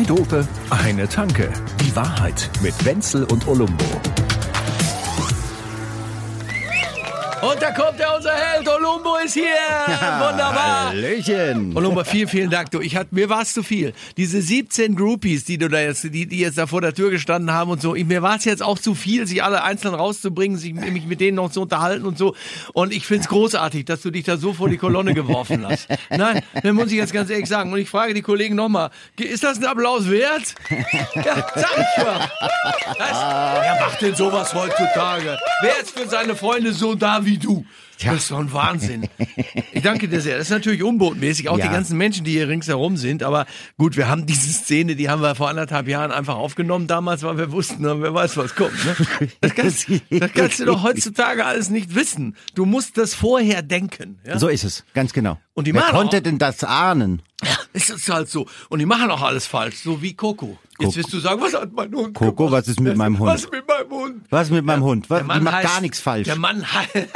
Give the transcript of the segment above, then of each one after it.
Zwei Dope, eine Tanke. Die Wahrheit mit Wenzel und Olumbo. Und da kommt er, unser Held. Olumbo ist hier. Wunderbar. Hallöchen. Olumbo, vielen, vielen Dank. Du, ich hatte, mir war es zu viel. Diese 17 Groupies, die du da jetzt, die, die jetzt da vor der Tür gestanden haben und so, ich, mir war es jetzt auch zu viel, sich alle einzeln rauszubringen, sich, mich mit denen noch zu unterhalten und so. Und ich find's großartig, dass du dich da so vor die Kolonne geworfen hast. Nein, dann muss ich jetzt ganz ehrlich sagen. Und ich frage die Kollegen nochmal, ist das ein Applaus wert? Ja, sag ich ja. Das, wer macht denn sowas heutzutage? Wer ist für seine Freunde so da wie rideau. Du? Das ist doch ein Wahnsinn. Ich danke dir sehr. Das ist natürlich unbotmäßig, auch Ja. die ganzen Menschen, die hier ringsherum sind. Aber gut, wir haben diese Szene, die haben wir vor anderthalb Jahren einfach aufgenommen damals, weil wir wussten, wer weiß, was kommt. Ne? Das, kannst, das kannst du doch heutzutage alles nicht wissen. Du musst das vorher denken. Ja? So ist es, ganz genau. Und die Wer konnte auch- denn das ahnen? Ja, es ist halt so. Und die machen auch alles falsch, so wie Coco. Jetzt wirst du sagen, was hat mein Hund Coco, gemacht? was ist mit meinem Hund? Was ist mit meinem Hund? Was mit meinem Hund? Was, Der Mann die macht heißt- gar nichts falsch. Der Mann heißt...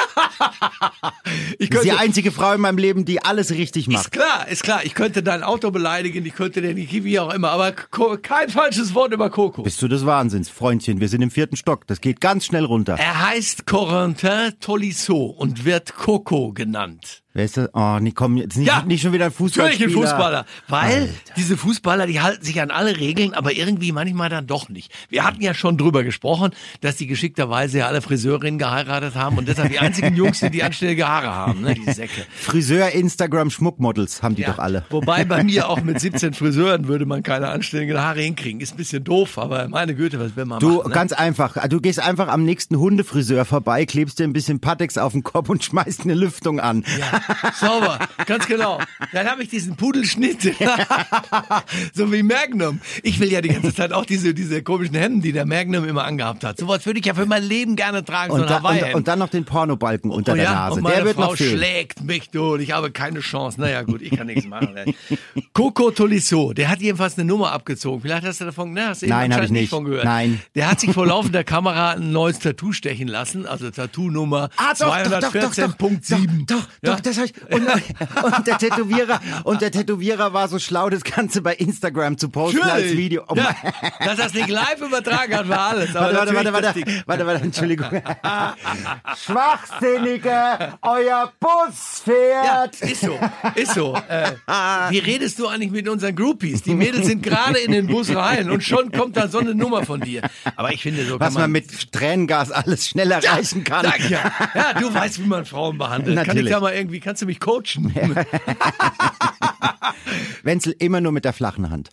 ich ist die könnte, einzige Frau in meinem Leben, die alles richtig ist macht. klar, ist klar. Ich könnte dein Auto beleidigen, ich könnte den wie auch immer, aber kein falsches Wort über Coco. Bist du des Wahnsinns, Freundchen? Wir sind im vierten Stock. Das geht ganz schnell runter. Er heißt Corentin Tolisso und wird Coco genannt. Wer ist das? Oh, nee, komm, jetzt nicht, Ja, nicht schon wieder ein Fußballspieler. Natürlich ein Fußballer. Weil Alter. diese Fußballer, die halten sich an alle Regeln, aber irgendwie manchmal dann doch nicht. Wir hatten ja schon drüber gesprochen, dass die geschickterweise ja alle Friseurinnen geheiratet haben und deshalb die einzigen Jungs sind, die anständige Haare haben, ne, die Säcke. Friseur, Instagram, Schmuckmodels haben die Ja. doch alle. Wobei bei mir auch mit 17 Friseuren würde man keine anständigen Haare hinkriegen. Ist ein bisschen doof, aber meine Güte, was will man Du, machen? Ne? ganz einfach. Du gehst einfach am nächsten Hundefriseur vorbei, klebst dir ein bisschen Patex auf den Kopf und schmeißt eine Lüftung an. Ja, sauber, ganz genau. Dann habe ich diesen Pudelschnitt, so wie Magnum. Ich will ja die ganze Zeit auch diese, diese komischen Hemden, die der Magnum immer angehabt hat. Sowas würde ich ja für mein Leben gerne tragen, so Und, ein da, und, und dann noch den Pornobalken unter Oh der ja, Nase. und meine Der wird Frau noch fehlen. schlägt mich durch. Ich habe keine Chance. Naja, gut, ich kann nichts machen. Coco Tolisso, der hat jedenfalls eine Nummer abgezogen. Vielleicht hast du davon, ne, hast du Nein, hab anscheinend ich nicht. von gehört. Nein. Der hat sich vor laufender Kamera ein neues Tattoo stechen lassen, also Tattoo-Nummer Ah, doch, doch, doch, doch, doch, 214.7. Doch, doch, Ja? doch, das hab ich. Und, und der Tätowierer, und der Tätowierer war so schlau, das Ganze bei Instagram zu posten als Natürlich. Video. Oh ja, dass das nicht live übertragen hat, war alles. Aber Warte, warte, warte, natürlich warte, warte, warte, Entschuldigung. Schwachsinnige, euer Bus Ja, fährt. ist so, ist so. Äh, wie redest du eigentlich mit unseren Groupies? Die Mädels sind gerade in den Bus rein und schon kommt da so eine Nummer von dir. Aber ich finde, so kann Was man mit Tränengas alles schnell erreichen kann. Sag ja. ja, du weißt, wie man Frauen behandelt. Kann ich Natürlich. da mal irgendwie, kannst du mich coachen? Wenzel immer nur mit der flachen Hand.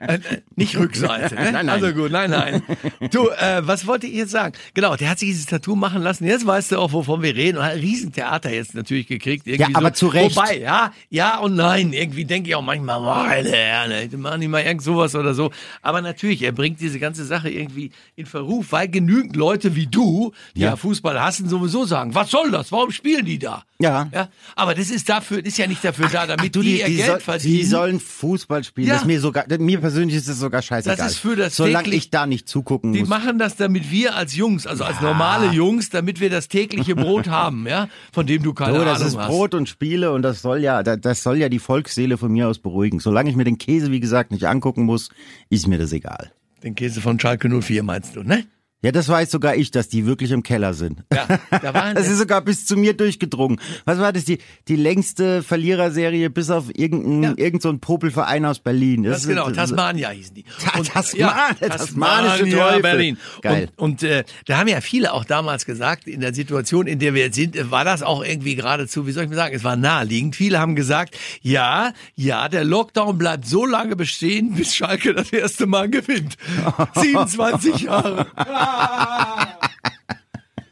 Äh, äh, nicht Rückseite, ne? Nein, nein. Also gut, nein, nein. Du, äh, was wollte ich jetzt sagen? Genau, der hat sich dieses Tattoo machen lassen. Jetzt weißt du auch, wovon wir reden. Und hat ein Riesentheater jetzt natürlich gekriegt. Irgendwie Ja, aber so. zu Recht. Wobei, ja, ja und nein. Irgendwie denke ich auch manchmal, meine Herren, die machen nicht mal irgend sowas oder so. Aber natürlich, er bringt diese ganze Sache irgendwie in Verruf, weil genügend Leute wie du, die ja, Ja. Fußball hassen, sowieso sagen, was soll das? Warum spielen die da? Ja. ja. Aber das ist dafür, ist ja nicht dafür da, damit Du, die, die, ihr die, Geld soll, verdienen. die sollen Fußball spielen. Ja. Das ist mir sogar, mir persönlich ist es sogar scheißegal. Das ist für das Solange täglich- ich da nicht zugucken Die muss. machen das, damit wir als Jungs, also als normale Jungs, damit wir das tägliche Brot haben, ja, von dem du keine So, das Ahnung ist hast. Brot und Spiele und das soll ja, das, das soll ja die Volksseele von mir aus beruhigen. Solange ich mir den Käse, wie gesagt, nicht angucken muss, ist mir das egal. Den Käse von Schalke 04 meinst du, ne? Ja, das weiß sogar ich, dass die wirklich im Keller sind. Ja, da waren Das ist sogar bis zu mir durchgedrungen. Was war das? Die, die längste Verliererserie bis auf irgendeinen Ja. irgend so Popelverein aus Berlin. Das ist- genau, das- Tasmania hießen die. Ta- Tasman- der tasmanische Tasmania, Teufel. Berlin. Geil. Und, und äh, da haben ja viele auch damals gesagt, in der Situation, in der wir jetzt sind, war das auch irgendwie geradezu, wie soll ich mal sagen, es war naheliegend. Viele haben gesagt, ja, ja, der Lockdown bleibt so lange bestehen, bis Schalke das erste Mal gewinnt. 27 Jahre.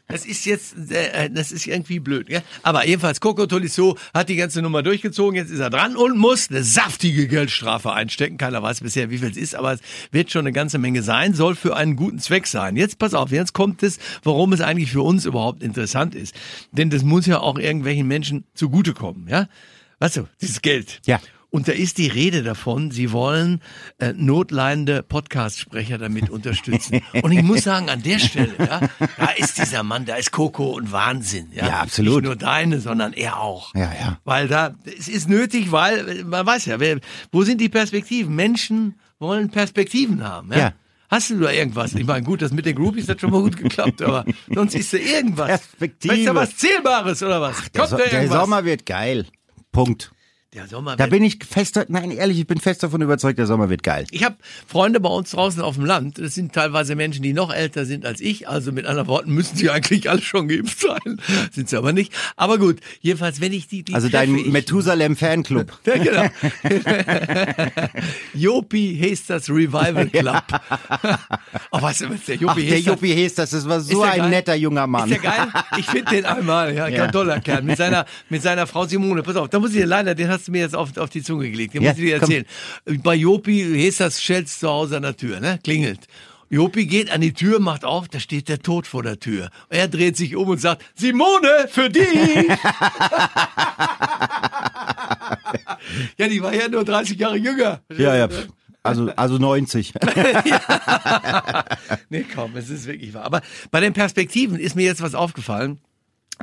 Das ist jetzt, äh, das ist irgendwie blöd. Gell? Aber jedenfalls, Coco Tolisso hat die ganze Nummer durchgezogen. Jetzt ist er dran und muss eine saftige Geldstrafe einstecken. Keiner weiß bisher, wie viel es ist, aber es wird schon eine ganze Menge sein. Soll für einen guten Zweck sein. Jetzt pass auf, jetzt kommt es, warum es eigentlich für uns überhaupt interessant ist. Denn das muss ja auch irgendwelchen Menschen zugutekommen, ja? Weißt du, dieses Geld. Ja. Und da ist die Rede davon, sie wollen äh, notleidende Podcast-Sprecher damit unterstützen. und ich muss sagen, an der Stelle, ja, da ist dieser Mann, da ist Coco und Wahnsinn. Ja, Ja, absolut. Nicht nur deine, sondern er auch. Ja, ja. Weil da, es ist nötig, weil, man weiß ja, wer, wo sind die Perspektiven? Menschen wollen Perspektiven haben. Ja. Ja. Hast du da irgendwas? Ich meine, gut, das mit den Groupies hat schon mal gut geklappt, aber sonst ist da irgendwas. Perspektive. Ist da was Zählbares oder was? Der, Kommt so da der irgendwas? Sommer wird geil. Punkt. Der Sommer Da bin ich fest, nein, ehrlich, ich bin fest davon überzeugt, der Sommer wird geil. Ich habe Freunde bei uns draußen auf dem Land. Das sind teilweise Menschen, die noch älter sind als ich. Also mit anderen Worten müssen sie eigentlich alle schon geimpft sein. Sind sie aber nicht. Aber gut, jedenfalls, wenn ich die, die Also dein ich, Methusalem Fanclub. Ja, genau. Jopi heißt das Revival Club. oh, weißt du, was der Ach, Jopi der heißt das- Juppie Hest, das, war so der ein geil? netter junger Mann. Ist der geil? Ich finde den einmal, ja, Ja. ganz toller Kerl. Mit seiner, mit seiner Frau Simone. Pass auf, da muss ich dir leider, den hast du mir jetzt auf, auf die Zunge gelegt. Den Ja, muss ich dir komm. erzählen. Bei Jopi Hesters Schelz zu Hause an der Tür, ne? Klingelt. Jopi geht an die Tür, macht auf, da steht der Tod vor der Tür. Er dreht sich um und sagt, Simone, für dich! ja, die war ja nur 30 Jahre jünger. ja, ja, also, also 90. Nee, komm, es ist wirklich wahr. Aber bei den Perspektiven ist mir jetzt was aufgefallen.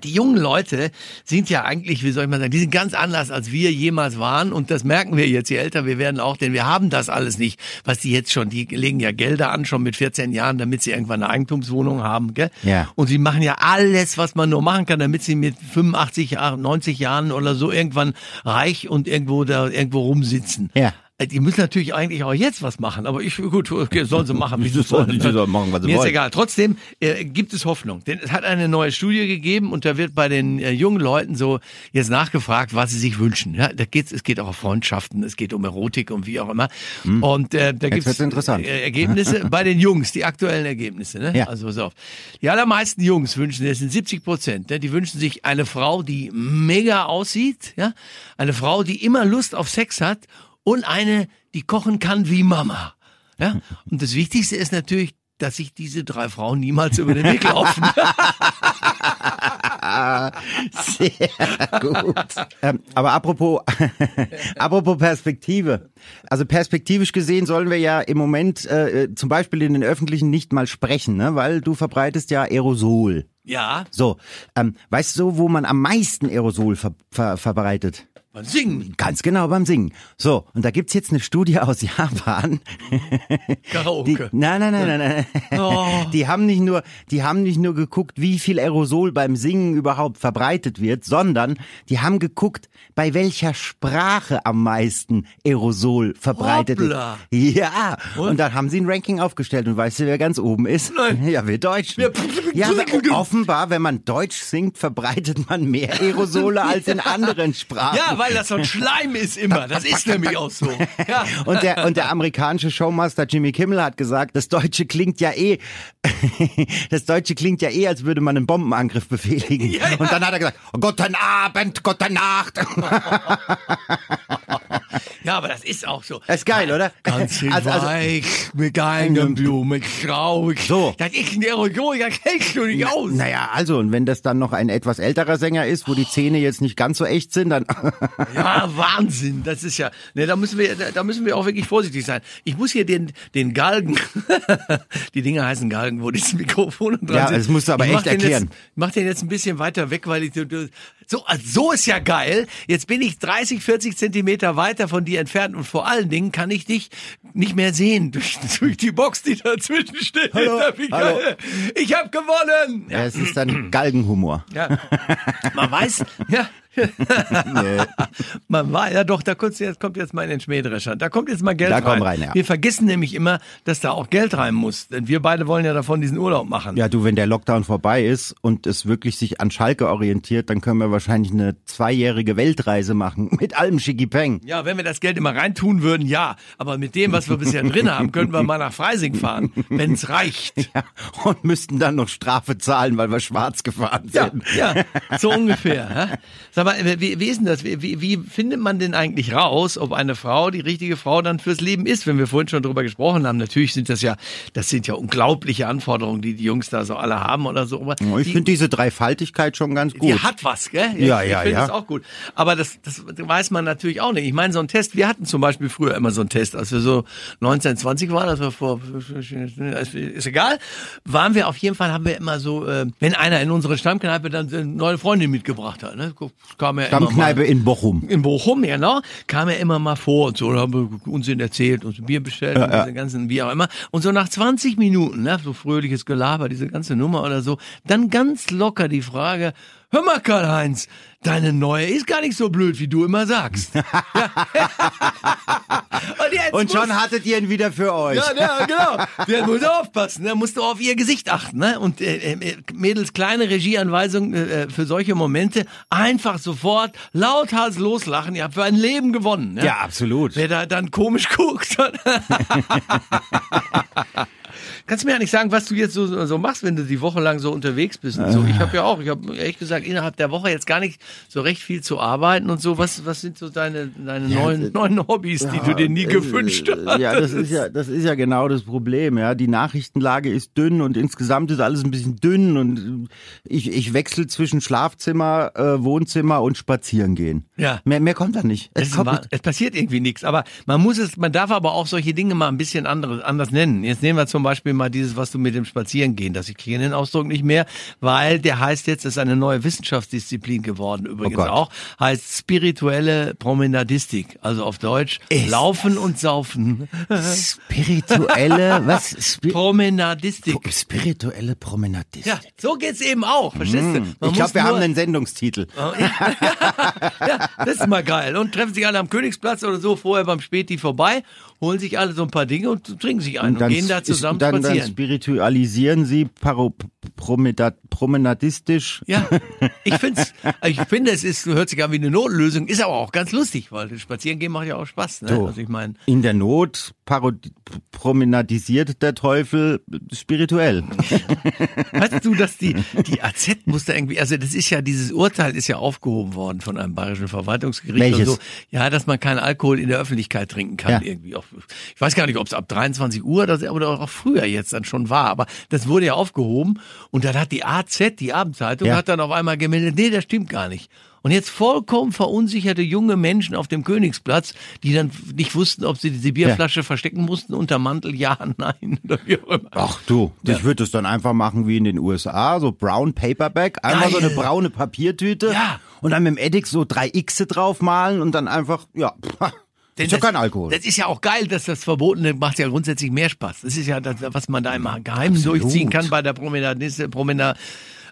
Die jungen Leute sind ja eigentlich, wie soll ich mal sagen, die sind ganz anders, als wir jemals waren. Und das merken wir jetzt, je älter wir werden auch, denn wir haben das alles nicht, was die jetzt schon, die legen ja Gelder an, schon mit 14 Jahren, damit sie irgendwann eine Eigentumswohnung haben. Gell? Ja. Und sie machen ja alles, was man nur machen kann, damit sie mit 85 Jahren, 90 Jahren oder so irgendwann reich und irgendwo da irgendwo rumsitzen. Ja. Äh, Die müssen natürlich eigentlich auch jetzt was machen, aber ich, gut, okay, sollen sie machen, wie sie Sollen wollen. sie sollen machen, was sie Mir ist wollen. egal. Trotzdem äh, gibt es Hoffnung, denn es hat eine neue Studie gegeben und da wird bei den äh, jungen Leuten so jetzt nachgefragt, was sie sich wünschen. Ja, da geht's, es geht auch um Freundschaften, es geht um Erotik und wie auch immer. Und äh, da gibt interessant. äh, Ergebnisse bei den Jungs, die aktuellen Ergebnisse. Ne? Ja. Also pass auf. Die allermeisten Jungs wünschen, das sind 70 Prozent, ne? die wünschen sich eine Frau, die mega aussieht, ja, eine Frau, die immer Lust auf Sex hat und eine, die kochen kann wie Mama. Ja? Und das Wichtigste ist natürlich, dass sich diese drei Frauen niemals über den Weg laufen. Sehr gut. ähm, aber apropos, apropos Perspektive. Also perspektivisch gesehen sollen wir ja im Moment äh, zum Beispiel in den Öffentlichen nicht mal sprechen, ne? weil du verbreitest ja Aerosol. ja, So, ähm, weißt du, wo man am meisten Aerosol ver ver verbreitet? Man singen. Ganz genau beim Singen. So, und da gibt's jetzt eine Studie aus Japan. Die, Karaoke. nein, nein, nein, nein, nein. Oh. Die haben nicht nur, die haben nicht nur geguckt, wie viel Aerosol beim Singen überhaupt verbreitet wird, sondern die haben geguckt, bei welcher Sprache am meisten Aerosol verbreitet Hoppla. wird. Ja. Und? Und? dann haben sie ein Ranking aufgestellt und weißt du, wer ganz oben ist? Nein. Ja, wir Deutschen. Ja, Ja, aber offenbar, wenn man Deutsch singt, verbreitet man mehr Aerosole als in anderen Sprachen. Ja, weil das so ein Schleim ist immer. Das ist nämlich auch so. Ja. Und der, und der amerikanische Showmaster Jimmy Kimmel hat gesagt, das Deutsche klingt ja eh, das Deutsche klingt ja eh, als würde man einen Bombenangriff befehligen. Ja, ja. Und dann hat er gesagt, guten Abend, gute Nacht. Ja, aber das ist auch so. Das ist geil, oder? Ganz Also- also- weich, mit keinem Blumen, traurig. So. Das ist ein Aerosol, das hältst du nicht aus. Naja, also, und wenn das dann noch ein etwas älterer Sänger ist, wo die Zähne jetzt nicht ganz so echt sind, dann, Ja, Wahnsinn. Das ist ja, ne, da müssen wir, da, müssen wir auch wirklich vorsichtig sein. Ich muss hier den, den Galgen, die Dinger heißen Galgen, wo dieses Mikrofon dran Ja, sind. das musst du aber echt erklären. Jetzt, ich mach den jetzt ein bisschen weiter weg, weil ich, so, also so ist ja geil. Jetzt bin ich 30, 40 Zentimeter weiter von dir entfernt und vor allen Dingen kann ich dich nicht mehr sehen durch, durch die Box, die dazwischen steht. Hallo, Wie hallo. Ich habe gewonnen. ja, es ist dann Galgenhumor. Ja. Man weiß, ja. Man war, ja doch, da kommt jetzt, kommt jetzt mal in den Schmähdrescher. Da kommt jetzt mal Geld Da rein. kommt rein, ja. Wir vergessen nämlich immer, dass da auch Geld rein muss. Denn wir beide wollen ja davon diesen Urlaub machen. Ja, du, wenn der Lockdown vorbei ist und es wirklich sich an Schalke orientiert, dann können wir wahrscheinlich eine zweijährige Weltreise machen mit allem Schickipeng. Ja, wenn wir das Geld immer reintun würden, ja. Aber mit dem, was wir bisher drin haben, könnten wir mal nach Freising fahren, wenn's reicht. Ja, und müssten dann noch Strafe zahlen, weil wir schwarz gefahren Ja, sind. ja, so ungefähr. Sag mal, wie, wie ist denn das? Wie, wie, findet man denn eigentlich raus, ob eine Frau die richtige Frau dann fürs Leben ist? Wenn wir vorhin schon drüber gesprochen haben, natürlich sind das ja, das sind ja unglaubliche Anforderungen, die die Jungs da so alle haben oder so. Aber ich finde diese Dreifaltigkeit schon ganz gut. Die hat was, gell? Ja, ich, ja, ich finde ja. das auch gut. Aber das, das weiß man natürlich auch nicht. Ich meine, so ein Test, wir hatten zum Beispiel früher immer so einen Test, als wir so 19, 20 waren, also vor, ist egal, waren wir auf jeden Fall, haben wir immer so, äh, wenn einer in unsere Stammkneipe dann eine neue Freundin mitgebracht hat, ne? Kam ja immer mal, Stammkneipe in Bochum. in Bochum, genau, kam er immer mal vor und so, da haben wir Unsinn erzählt und Bier bestellt und diese ganzen, wie auch immer. Und so nach 20 Minuten, ne, so fröhliches Gelaber, diese ganze Nummer oder so, dann ganz locker die Frage, hör mal Karl-Heinz, deine neue ist gar nicht so blöd, wie du immer sagst. Und, Und schon muss- hattet ihr ihn wieder für euch. ja, ja, genau. Der muss aufpassen, der musst du auf ihr Gesicht achten. Ne? Und äh, äh, Mädels, kleine Regieanweisung äh, für solche Momente, einfach sofort lauthals loslachen. Ihr habt für ein Leben gewonnen. Ne? Ja, absolut. Wer da dann komisch guckt. Kannst du mir ja nicht sagen, was du jetzt so, so machst, wenn du die Woche lang so unterwegs bist und so. Ich habe ja auch, ich habe ehrlich gesagt innerhalb der Woche jetzt gar nicht so recht viel zu arbeiten und so. Was, was sind so deine, deine neuen, neuen Hobbys, die du dir nie gewünscht hast? Äh, Ja, das ist ja, das ist ja genau das Problem. Ja, die Nachrichtenlage ist dünn und insgesamt ist alles ein bisschen dünn und ich, ich wechsle zwischen Schlafzimmer, äh, Wohnzimmer und Spazieren gehen. Ja. Mehr, mehr kommt da nicht. Es, Es kommt nicht. es passiert irgendwie nichts, aber man muss es, man darf aber auch solche Dinge mal ein bisschen anderes, anders nennen. Jetzt nehmen wir zum Beispiel mal dieses, was du mit dem Spazierengehen, dass ich kenne den Ausdruck nicht mehr, weil der heißt jetzt, das ist eine neue Wissenschaftsdisziplin geworden, übrigens Gott. auch, heißt spirituelle Promenadistik, also auf Deutsch Ist Laufen und Saufen. Spirituelle, was? Spir Promenadistik. spirituelle Promenadistik. Ja, so geht's eben auch, verstehst du? Man ich glaube, wir haben einen Sendungstitel. ja, das ist mal geil. Und treffen sich alle am Königsplatz oder so, vorher beim Späti vorbei, holen sich alle so ein paar Dinge und trinken sich ein und, gehen da ist- zusammen dann, dann spazieren. spiritualisieren sie paro, promenadistisch. ja, ich find's, ich finde, es ist, hört sich an wie eine Notlösung, ist aber auch ganz lustig, weil spazieren gehen macht ja auch Spaß. Ne? So. Also ich meine, In der Not promenadisiert der Teufel spirituell. weißt du, dass die, die AZ muss da irgendwie, also das ist ja, dieses Urteil ist ja aufgehoben worden von einem bayerischen Verwaltungsgericht Welches? und so. Ja, dass man keinen Alkohol in der Öffentlichkeit trinken kann Ja. irgendwie. Auch, ich weiß gar nicht, ob es ab 23 Uhr oder, oder auch früher jetzt dann schon war, aber das wurde ja aufgehoben und dann hat die AZ, die Abendzeitung, Ja. hat dann auf einmal gemeldet, nee, das stimmt gar nicht. Und jetzt vollkommen verunsicherte junge Menschen auf dem Königsplatz, die dann nicht wussten, ob sie die Bierflasche verstecken mussten unter Mantel, ja, nein, oder wie auch immer. Ach du, ich würde es dann einfach machen wie in den USA, so Brown Paperback, so Geil. eine braune Papiertüte Ja. und dann mit dem Eddix so drei Xe draufmalen und dann einfach, ja, Denn ja das- kein Alkohol. Das ist ja auch geil, dass das Verbotene macht ja grundsätzlich mehr Spaß. Das ist ja das, was man da im Geheimen Absolut. durchziehen kann bei der Promenadiste, Promenade,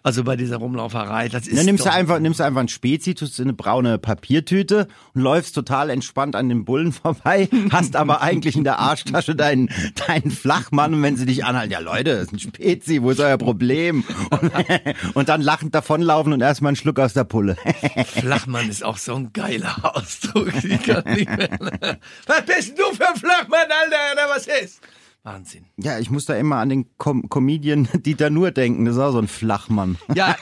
also bei dieser Rumlauferei. Das ist Dann nimmst du einfach, nimmst du einfach ein Spezi, tust in eine braune Papiertüte und läufst total entspannt an den Bullen vorbei, hast aber eigentlich in der Arschtasche deinen, deinen Flachmann und wenn sie dich anhalten, ja Leute, das ist ein Spezi, wo ist euer Problem? Und, und dann lachend davonlaufen und erstmal einen Schluck aus der Pulle. Flachmann ist auch so ein geiler Ausdruck. Ich kann nicht mehr. Was bist denn du für ein Flachmann, Alter, oder was ist? Wahnsinn. Ja, ich muss da immer an den Com Comedian Dieter Nuhr denken, das ist auch so ein Flachmann. Ja,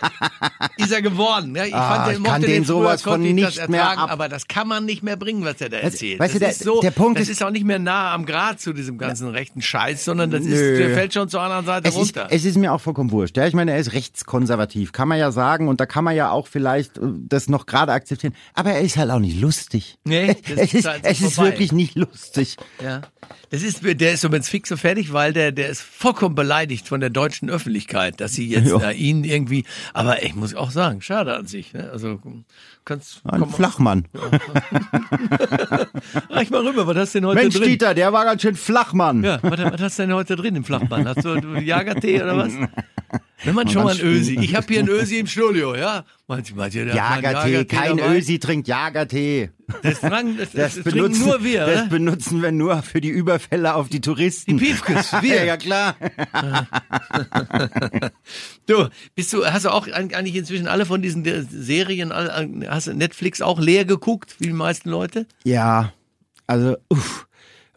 ist er geworden. Ja, ich Ah, fand, der ich kann den den sowas von nicht mehr ertragen, ab- aber das kann man nicht mehr bringen, was er da erzählt. weißt du, das der- ist so, der Punkt das ist- ist auch nicht mehr nah am Grad zu diesem ganzen rechten Scheiß, sondern das ist, der fällt schon zur anderen Seite Es ist, runter. es ist mir auch vollkommen wurscht. Ja, ich meine, er ist rechtskonservativ, kann man ja sagen, und da kann man ja auch vielleicht äh, das noch gerade akzeptieren. Aber er ist halt auch nicht lustig. Nee, das es ist ist, halt so es ist wirklich nicht lustig. Ja. Das ist, der ist übrigens fix und fertig, weil der, der ist vollkommen beleidigt von der deutschen Öffentlichkeit, dass sie jetzt Ja. äh, ihn irgendwie, aber ich muss auch sagen, schade an sich, ne? Also, kannst, Ein komm, Flachmann. reich mal rüber, was hast du denn heute Mensch, drin? Dieter, der war ganz schön Flachmann. Ja, was, was hast du denn heute drin im Flachmann? Hast du, du Jagertee oder was? Wenn man schon mal ein Ösi. Ich habe hier ein Ösi im Studio, ja? Hat mal einen Jagertee, kein dabei? Ösi trinkt Jagertee. Das, das, das, Das, benutzen, nur wir, das oder? benutzen wir nur für die Überfälle auf die Touristen. Die Piefkes, wir. ja, klar. Du, bist du, hast du auch eigentlich inzwischen alle von diesen äh, Serien, all- hast du Netflix auch leer geguckt, wie die meisten Leute? Ja, also, uff.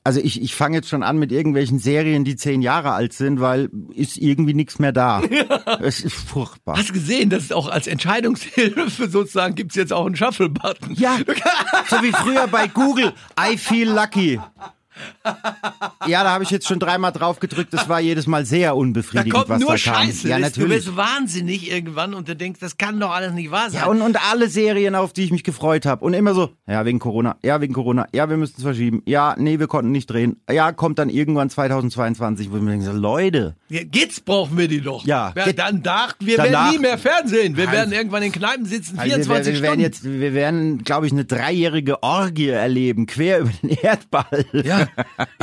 Also ich, ich fange jetzt schon an mit irgendwelchen Serien, die zehn Jahre alt sind, weil ist irgendwie nichts mehr da. Es ist furchtbar. Hast du gesehen, dass es auch als Entscheidungshilfe sozusagen gibt's jetzt auch einen Shuffle-Button? Ja, so wie früher bei Google. I feel lucky. Ja, da habe ich jetzt schon dreimal drauf gedrückt. Das war jedes Mal sehr Da unbefriedigend, kommt was nur da kam. Scheiße. Ja, Das- Du natürlich. wirst wahnsinnig irgendwann und du denkst, das kann doch alles nicht wahr sein. Ja, und, und alle Serien, auf die ich mich gefreut habe. Und immer so, ja, wegen Corona, ja, wegen Corona, ja, wir müssen es verschieben. Ja, nee, wir konnten nicht drehen. Ja, kommt dann irgendwann 2022, wo ich mir denke, Leute. Jetzt brauchen wir die doch. Ja, ja dann nach, wir danach- werden nie mehr Fernsehen. Wir werden irgendwann in Kneipen sitzen, Also wir, 24 wir, wir werden Stunden. jetzt, wir werden, glaube ich, eine dreijährige Orgie erleben, quer über den Erdball. Ja,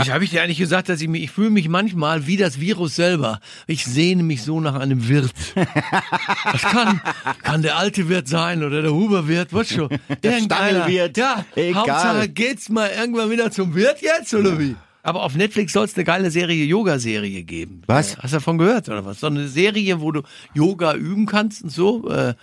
ich habe ich dir eigentlich gesagt, dass ich mich, ich fühle mich manchmal wie das Virus selber. Ich sehne mich so nach einem Wirt. Das kann, kann der alte Wirt sein oder der Huberwirt, was schon. Irgendeiner. Stangelwirt. Ja, Egal. Hauptsache geht's mal irgendwann wieder zum Wirt jetzt oder wie? Aber auf Netflix soll es eine geile Serie, Yoga-Serie geben. Was? Hast du davon gehört oder was? So eine Serie, wo du Yoga üben kannst und so. Äh,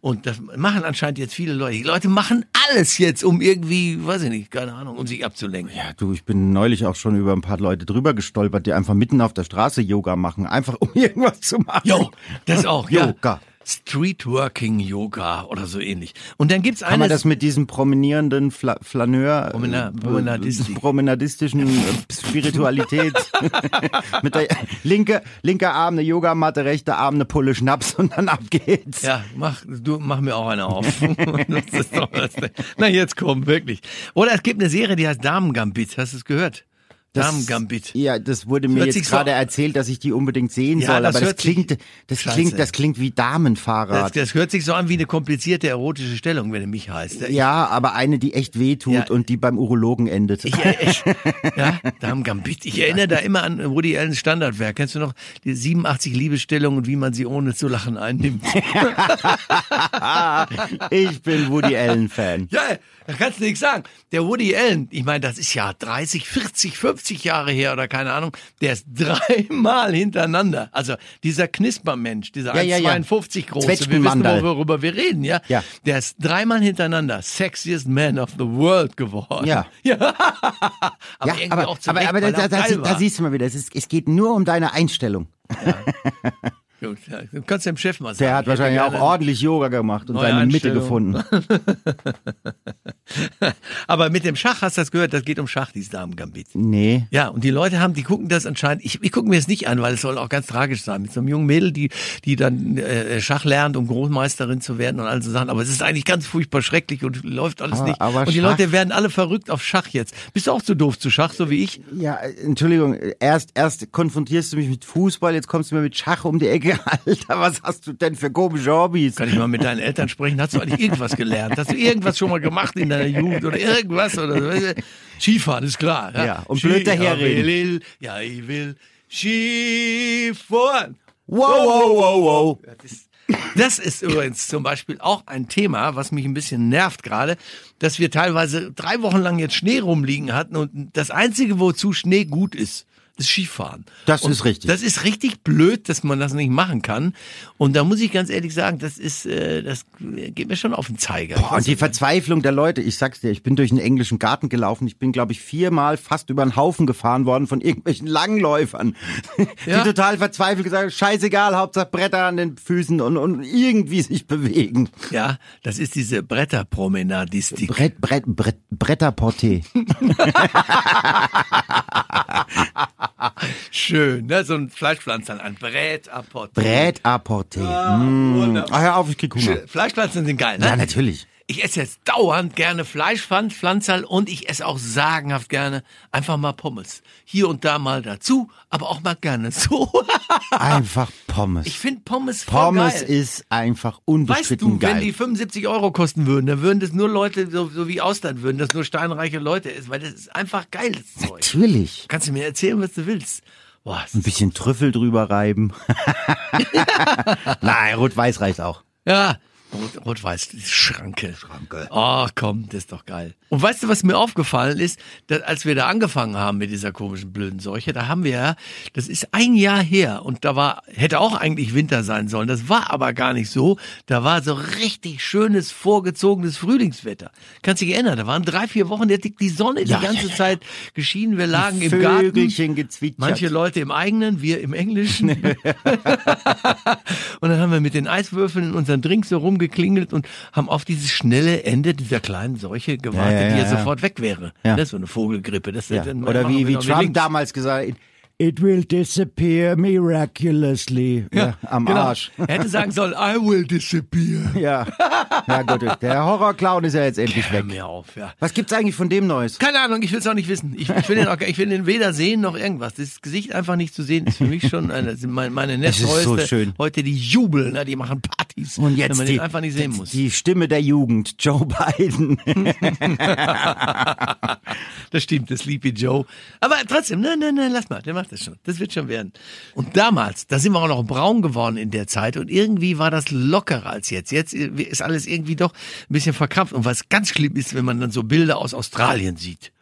und das machen anscheinend jetzt viele Leute. Die Leute machen alles jetzt, um irgendwie, weiß ich nicht, keine Ahnung, um sich abzulenken. Ja, du, ich bin neulich auch schon über ein paar Leute drüber gestolpert, die einfach mitten auf der Straße Yoga machen, einfach um irgendwas zu machen. Jo, das auch, ja. Yoga. Streetworking Yoga oder so ähnlich. Und dann gibt's Kann man eine das mit diesem prominierenden Fla Flaneur, Promena- äh, Promenadistik. promenadistischen äh, Spiritualität, mit der linke, linker Arm eine Yogamatte, rechter Arm eine Pulle Schnaps und dann ab geht's. Ja, mach, du, mach mir auch eine auf. na, jetzt komm, wirklich. Oder es gibt eine Serie, die heißt Damen-Gambit. Hast du es gehört? Damen-Gambit. Ja, das wurde mir jetzt sich so- gerade erzählt, dass ich die unbedingt sehen Ja, soll, das aber das klingt, das scheiße. klingt, das klingt wie Das, Damenfahrrad. das hört sich so an wie eine komplizierte erotische Stellung, wenn du mich heißt. Ja, aber eine, die echt wehtut Ja. und die beim Urologen endet. ich, ich, ja, Damen-Gambit. Ich erinnere da immer an Woody Allen's Standardwerk. Kennst du noch die 87 Liebesstellungen und wie man sie ohne zu lachen einnimmt? ich bin Woody Allen Fan. Ja, da kannst du nichts sagen. Der Woody Allen, ich meine, das ist ja 30, 40, 50 Jahre her oder keine Ahnung, der ist dreimal hintereinander. Also dieser Knispermensch, dieser Ja, ja, ja. 1,52 große, wir wissen, worüber wir reden, ja? Ja. Der ist dreimal hintereinander sexiest man of the world geworden. Ja. ja. aber Ja, irgendwie aber, auch aber, aber da, da, da, da siehst du mal wieder, es, ist, es geht nur um deine Einstellung. Gut, ja, du kannst dem Chef mal sagen. Der hat wahrscheinlich auch ordentlich Yoga gemacht und seine Mitte gefunden. Aber mit dem Schach hast du das gehört, das geht um Schach, dieses Damen-Gambit. Nee. Ja, und die Leute haben, die gucken das anscheinend, ich, ich gucke mir das nicht an, weil es soll auch ganz tragisch sein. Mit so einem jungen Mädel, die, die dann äh, Schach lernt, um Großmeisterin zu werden und all so Sachen. Aber es ist eigentlich ganz furchtbar schrecklich und läuft alles Aber- nicht. aber und die Schach- Leute werden alle verrückt auf Schach jetzt. Bist du auch zu doof zu Schach, so wie ich? Ja, äh, Entschuldigung, erst, erst konfrontierst du mich mit Fußball, jetzt kommst du mir mit Schach um die Ecke. Alter, was hast du denn für komische Hobbys? Kann ich mal mit deinen Eltern sprechen? Hast du eigentlich irgendwas gelernt? Hast du irgendwas schon mal gemacht in deiner Jugend oder irgendwas? Oder so? Skifahren, ist klar. Ja, Ja, und blöd daherreden. Ja, ich will Skifahren. Wow, wow, wow, wow. Das ist übrigens zum Beispiel auch ein Thema, was mich ein bisschen nervt gerade, dass wir teilweise drei Wochen lang jetzt Schnee rumliegen hatten und das Einzige, wozu Schnee gut ist, ist Skifahren. Das und ist richtig. Das ist richtig blöd, dass man das nicht machen kann. Und da muss ich ganz ehrlich sagen, das ist, äh, das geht mir schon auf den Zeiger. Boah, und die Verzweiflung der Leute, ich sag's dir, ich bin durch einen englischen Garten gelaufen, ich bin, glaube ich, viermal fast über einen Haufen gefahren worden von irgendwelchen Langläufern, Ja. die total verzweifelt gesagt haben, scheißegal, Hauptsache Bretter an den Füßen und, und irgendwie sich bewegen. ja, das ist diese Bretterpromenadistik. Brett, Brett, Brett, Bretterporté. Schön, ne? So ein Fleischpflanzer, ein Bretterport. Bretterporté. Mm. Ah, hör auf, ich krieg Hunger. Fleischpflanzen sind geil, ne? Ja, natürlich. Ich esse jetzt dauernd gerne Fleischpflanzerl und ich esse auch sagenhaft gerne einfach mal Pommes. Hier und da mal dazu, aber auch mal gerne so. Einfach Pommes. Ich finde Pommes voll Pommes geil. ist einfach Weißt unbestritten du, geil. wenn die 75 Euro kosten würden, dann würden das nur Leute, so, so wie Ausland würden, das nur steinreiche Leute essen, weil das ist einfach geiles Zeug. Natürlich. Kannst du mir erzählen, was du willst? Boah, Ein bisschen Trüffel drüber reiben. Nein, rot-weiß reicht auch. Ja, Rot-Weiß, die Schranke. Schranke. Oh, komm, das ist doch geil. Und weißt du, was mir aufgefallen ist, dass, als wir da angefangen haben mit dieser komischen blöden Seuche, da haben wir ja, das ist ein Jahr her und da war, hätte auch eigentlich Winter sein sollen. Das war aber gar nicht so. Da war so richtig schönes, vorgezogenes Frühlingswetter. Kannst dich erinnern, da waren drei, vier Wochen, da hat die Sonne Ja, die ganze ja, ja. Zeit geschienen. Wir lagen im Garten. Gezwitschert. Manche Leute im eigenen, wir im englischen. und dann haben wir mit den Eiswürfeln in unseren Drinks so rumgeklingelt und haben auf dieses schnelle Ende dieser kleinen Seuche gewartet, Ja, ja, die ja sofort weg wäre. Ja. Das ist so eine Vogelgrippe. Das Ja. Oder wie, wie Trump damals gesagt hat, It will disappear miraculously. Ja, am Genau. Arsch. Er hätte sagen sollen, I will disappear. Ja. ja, gut. Der Horrorclown ist ja jetzt endlich Hör weg. mir auf, ja. Was gibt's eigentlich von dem Neues? Keine Ahnung, ich will es auch nicht wissen. Ich, ich, will den auch, ich will den weder sehen noch irgendwas. Das Gesicht einfach nicht zu sehen, ist für mich schon eine, meine, meine Es ist so. Heute die jubeln, ne? die machen Partys, Und wenn jetzt man die, den einfach nicht sehen muss. die Stimme der Jugend, Joe Biden. Das stimmt, das Sleepy Joe. Aber trotzdem, nein, nein, nein, lass mal, der macht das schon. Das wird schon werden. Und damals, da sind wir auch noch braun geworden in der Zeit und irgendwie war das lockerer als jetzt. Jetzt ist alles irgendwie doch ein bisschen verkrampft. Und was ganz schlimm ist, wenn man dann so Bilder aus Australien sieht.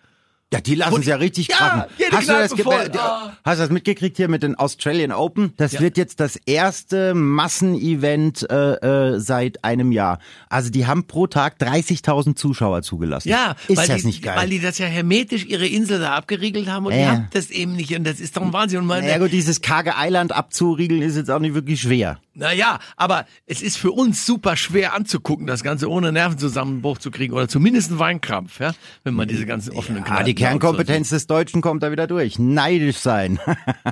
Ja, die lassen es ja richtig Ja, krachen. Hast du, das voll. Ah. hast du das mitgekriegt hier mit den Australian Open? Das Ja. wird jetzt das erste Massenevent äh, äh, seit einem Jahr. Also die haben pro Tag 30.000 Zuschauer zugelassen. Ja, ist weil das die, nicht geil? Weil die das ja hermetisch ihre Insel da abgeriegelt haben und Ja. ihr habt das eben nicht. Und das ist doch ein Wahnsinn. Und man, ja gut, dieses karge Eiland abzuriegeln ist jetzt auch nicht wirklich schwer. Naja, aber es ist für uns super schwer anzugucken, das Ganze ohne Nervenzusammenbruch zu kriegen oder zumindest einen Weinkrampf, ja, wenn man diese ganzen offenen Ah, Kneipen die Kernkompetenz des Deutschen kommt da wieder durch. Neidisch sein.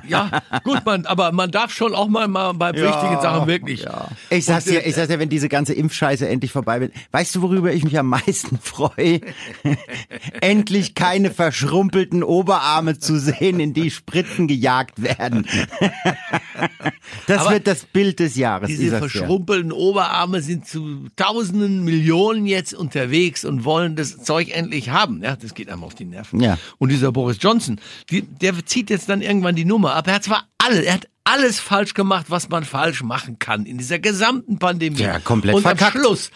Ja, gut, man, aber man darf schon auch mal, mal bei wichtigen Sachen wirklich. Ich sag's Und, dir, äh, ich sag's dir, wenn diese ganze Impfscheiße endlich vorbei wird. Weißt du, worüber ich mich am meisten freue? endlich keine verschrumpelten Oberarme zu sehen, in die Spritzen gejagt werden. das Aber wird das Bild des Jahres. Diese verschrumpelten Oberarme sind zu tausenden Millionen jetzt unterwegs und wollen das Zeug endlich haben. Ja, das geht einem auf die Nerven. Ja. Und dieser Boris Johnson, die, der zieht jetzt dann irgendwann die Nummer ab. Er hat zwar alle, er hat alles falsch gemacht, was man falsch machen kann in dieser gesamten Pandemie. Ja, komplett Und verkackt. am Schluss,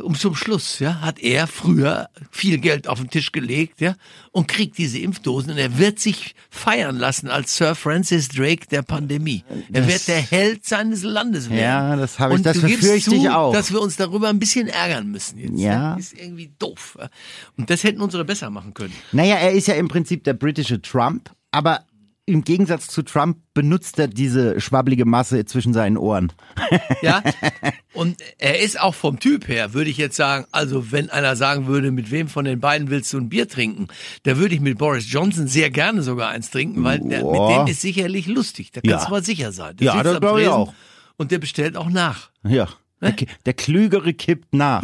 um zum Schluss, ja, hat er früher viel Geld auf den Tisch gelegt, ja, und kriegt diese Impfdosen und er wird sich feiern lassen als Sir Francis Drake der Pandemie. Er Das- wird der Held seines Landes werden. Ja, das habe ich- Und das befürchte ich auch. dass wir uns darüber ein bisschen ärgern müssen jetzt. Ja. Das ist irgendwie doof. Und das hätten unsere besser machen können. Naja, er ist ja im Prinzip der britische Trump, aber im Gegensatz zu Trump benutzt er diese schwabbelige Masse zwischen seinen Ohren. Ja. Und er ist auch vom Typ her, würde ich jetzt sagen, also wenn einer sagen würde, mit wem von den beiden willst du ein Bier trinken, da würde ich mit Boris Johnson sehr gerne sogar eins trinken, weil der, mit dem ist sicherlich lustig. Da kannst Ja. du mal sicher sein. Der Ja, das am glaub ich auch. Und der bestellt auch nach. Ja. Der, der Klügere kippt nach.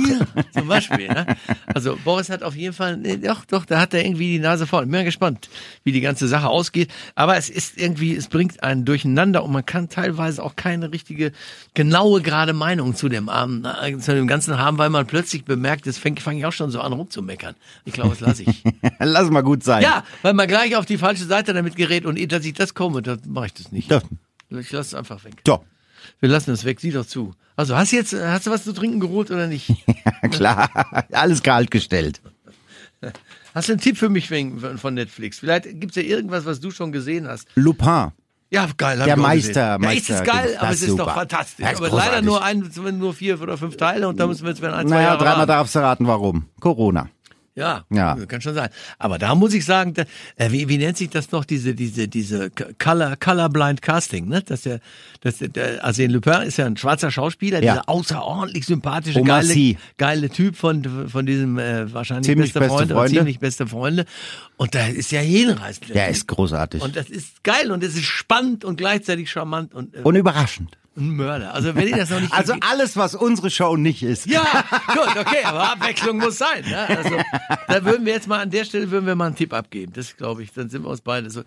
Zum Beispiel. Ne? Also Boris hat auf jeden Fall, nee, doch, doch, da hat er irgendwie die Nase voll. Bin mal gespannt, wie die ganze Sache ausgeht. Aber es ist irgendwie, es bringt einen durcheinander und man kann teilweise auch keine richtige, genaue, gerade Meinung zu dem Armen, äh, zu dem Ganzen haben, weil man plötzlich bemerkt, jetzt fange fang ich auch schon so an rumzumeckern. Ich glaube, das lasse ich. Lass mal gut sein. ja, weil man gleich auf die falsche Seite damit gerät und ehe, dass ich das komme, dann mache ich das nicht. Doch. Ich lasse es einfach weg. Doch. Wir lassen es weg, sieh doch zu. Also, hast du jetzt, hast du was zu trinken geholt oder nicht? Ja, klar. Alles kalt gestellt. Hast du einen Tipp für mich von Netflix? Vielleicht gibt's ja irgendwas, was du schon gesehen hast. Lupin. Ja, geil. Der Meister, gesehen. Ja, Meister, ist es geil, aber es ist doch super. fantastisch. Das ist aber leider nur ein, nur vier oder fünf Teile und da müssen wir jetzt wieder ein, zwei Naja, Jahre dreimal darfst du raten, warum. Corona. Ja, Ja. kann schon sein. Aber da muss ich sagen, da, äh, wie, wie nennt sich das noch, diese, diese, diese Color, Colorblind Casting, ne? Dass der, dass der, der Arsène Lupin ist ja ein schwarzer Schauspieler, Ja. dieser außerordentlich sympathische, geile, geile Typ von, von diesem, äh, wahrscheinlich Ziemlich beste, beste Freunde, oder Freunde. ziemlich beste Freunde. Und da ist ja hinreißend. Der ist großartig. Und das ist geil und es ist spannend und gleichzeitig charmant und äh, Und überraschend. Ein Mörder. Also wenn ihr das noch nicht Also alles, was unsere Show nicht ist. ja, gut, okay, aber Abwechslung muss sein. Ne? Also, da würden wir jetzt mal an der Stelle würden wir mal einen Tipp abgeben. Das glaube ich, dann sind wir uns beide so.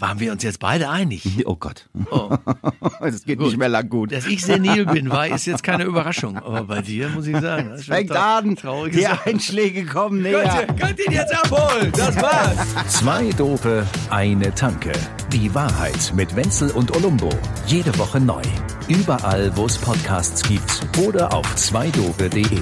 Waren wir uns jetzt beide einig? Oh Gott. Oh, Das geht Gut. nicht mehr lang gut. dass ich senil bin, war ist jetzt keine Überraschung. Aber bei dir muss ich sagen, das Fängt an. Traurige Die Sache. Einschläge kommen Könnt näher. ihr, könnt ihr ihn jetzt abholen? Das war's. Zwei Dope, eine Tanke. Die Wahrheit mit Wenzel und Olumbo. Jede Woche neu. Überall, wo es Podcasts gibt oder auf zweidobe.de.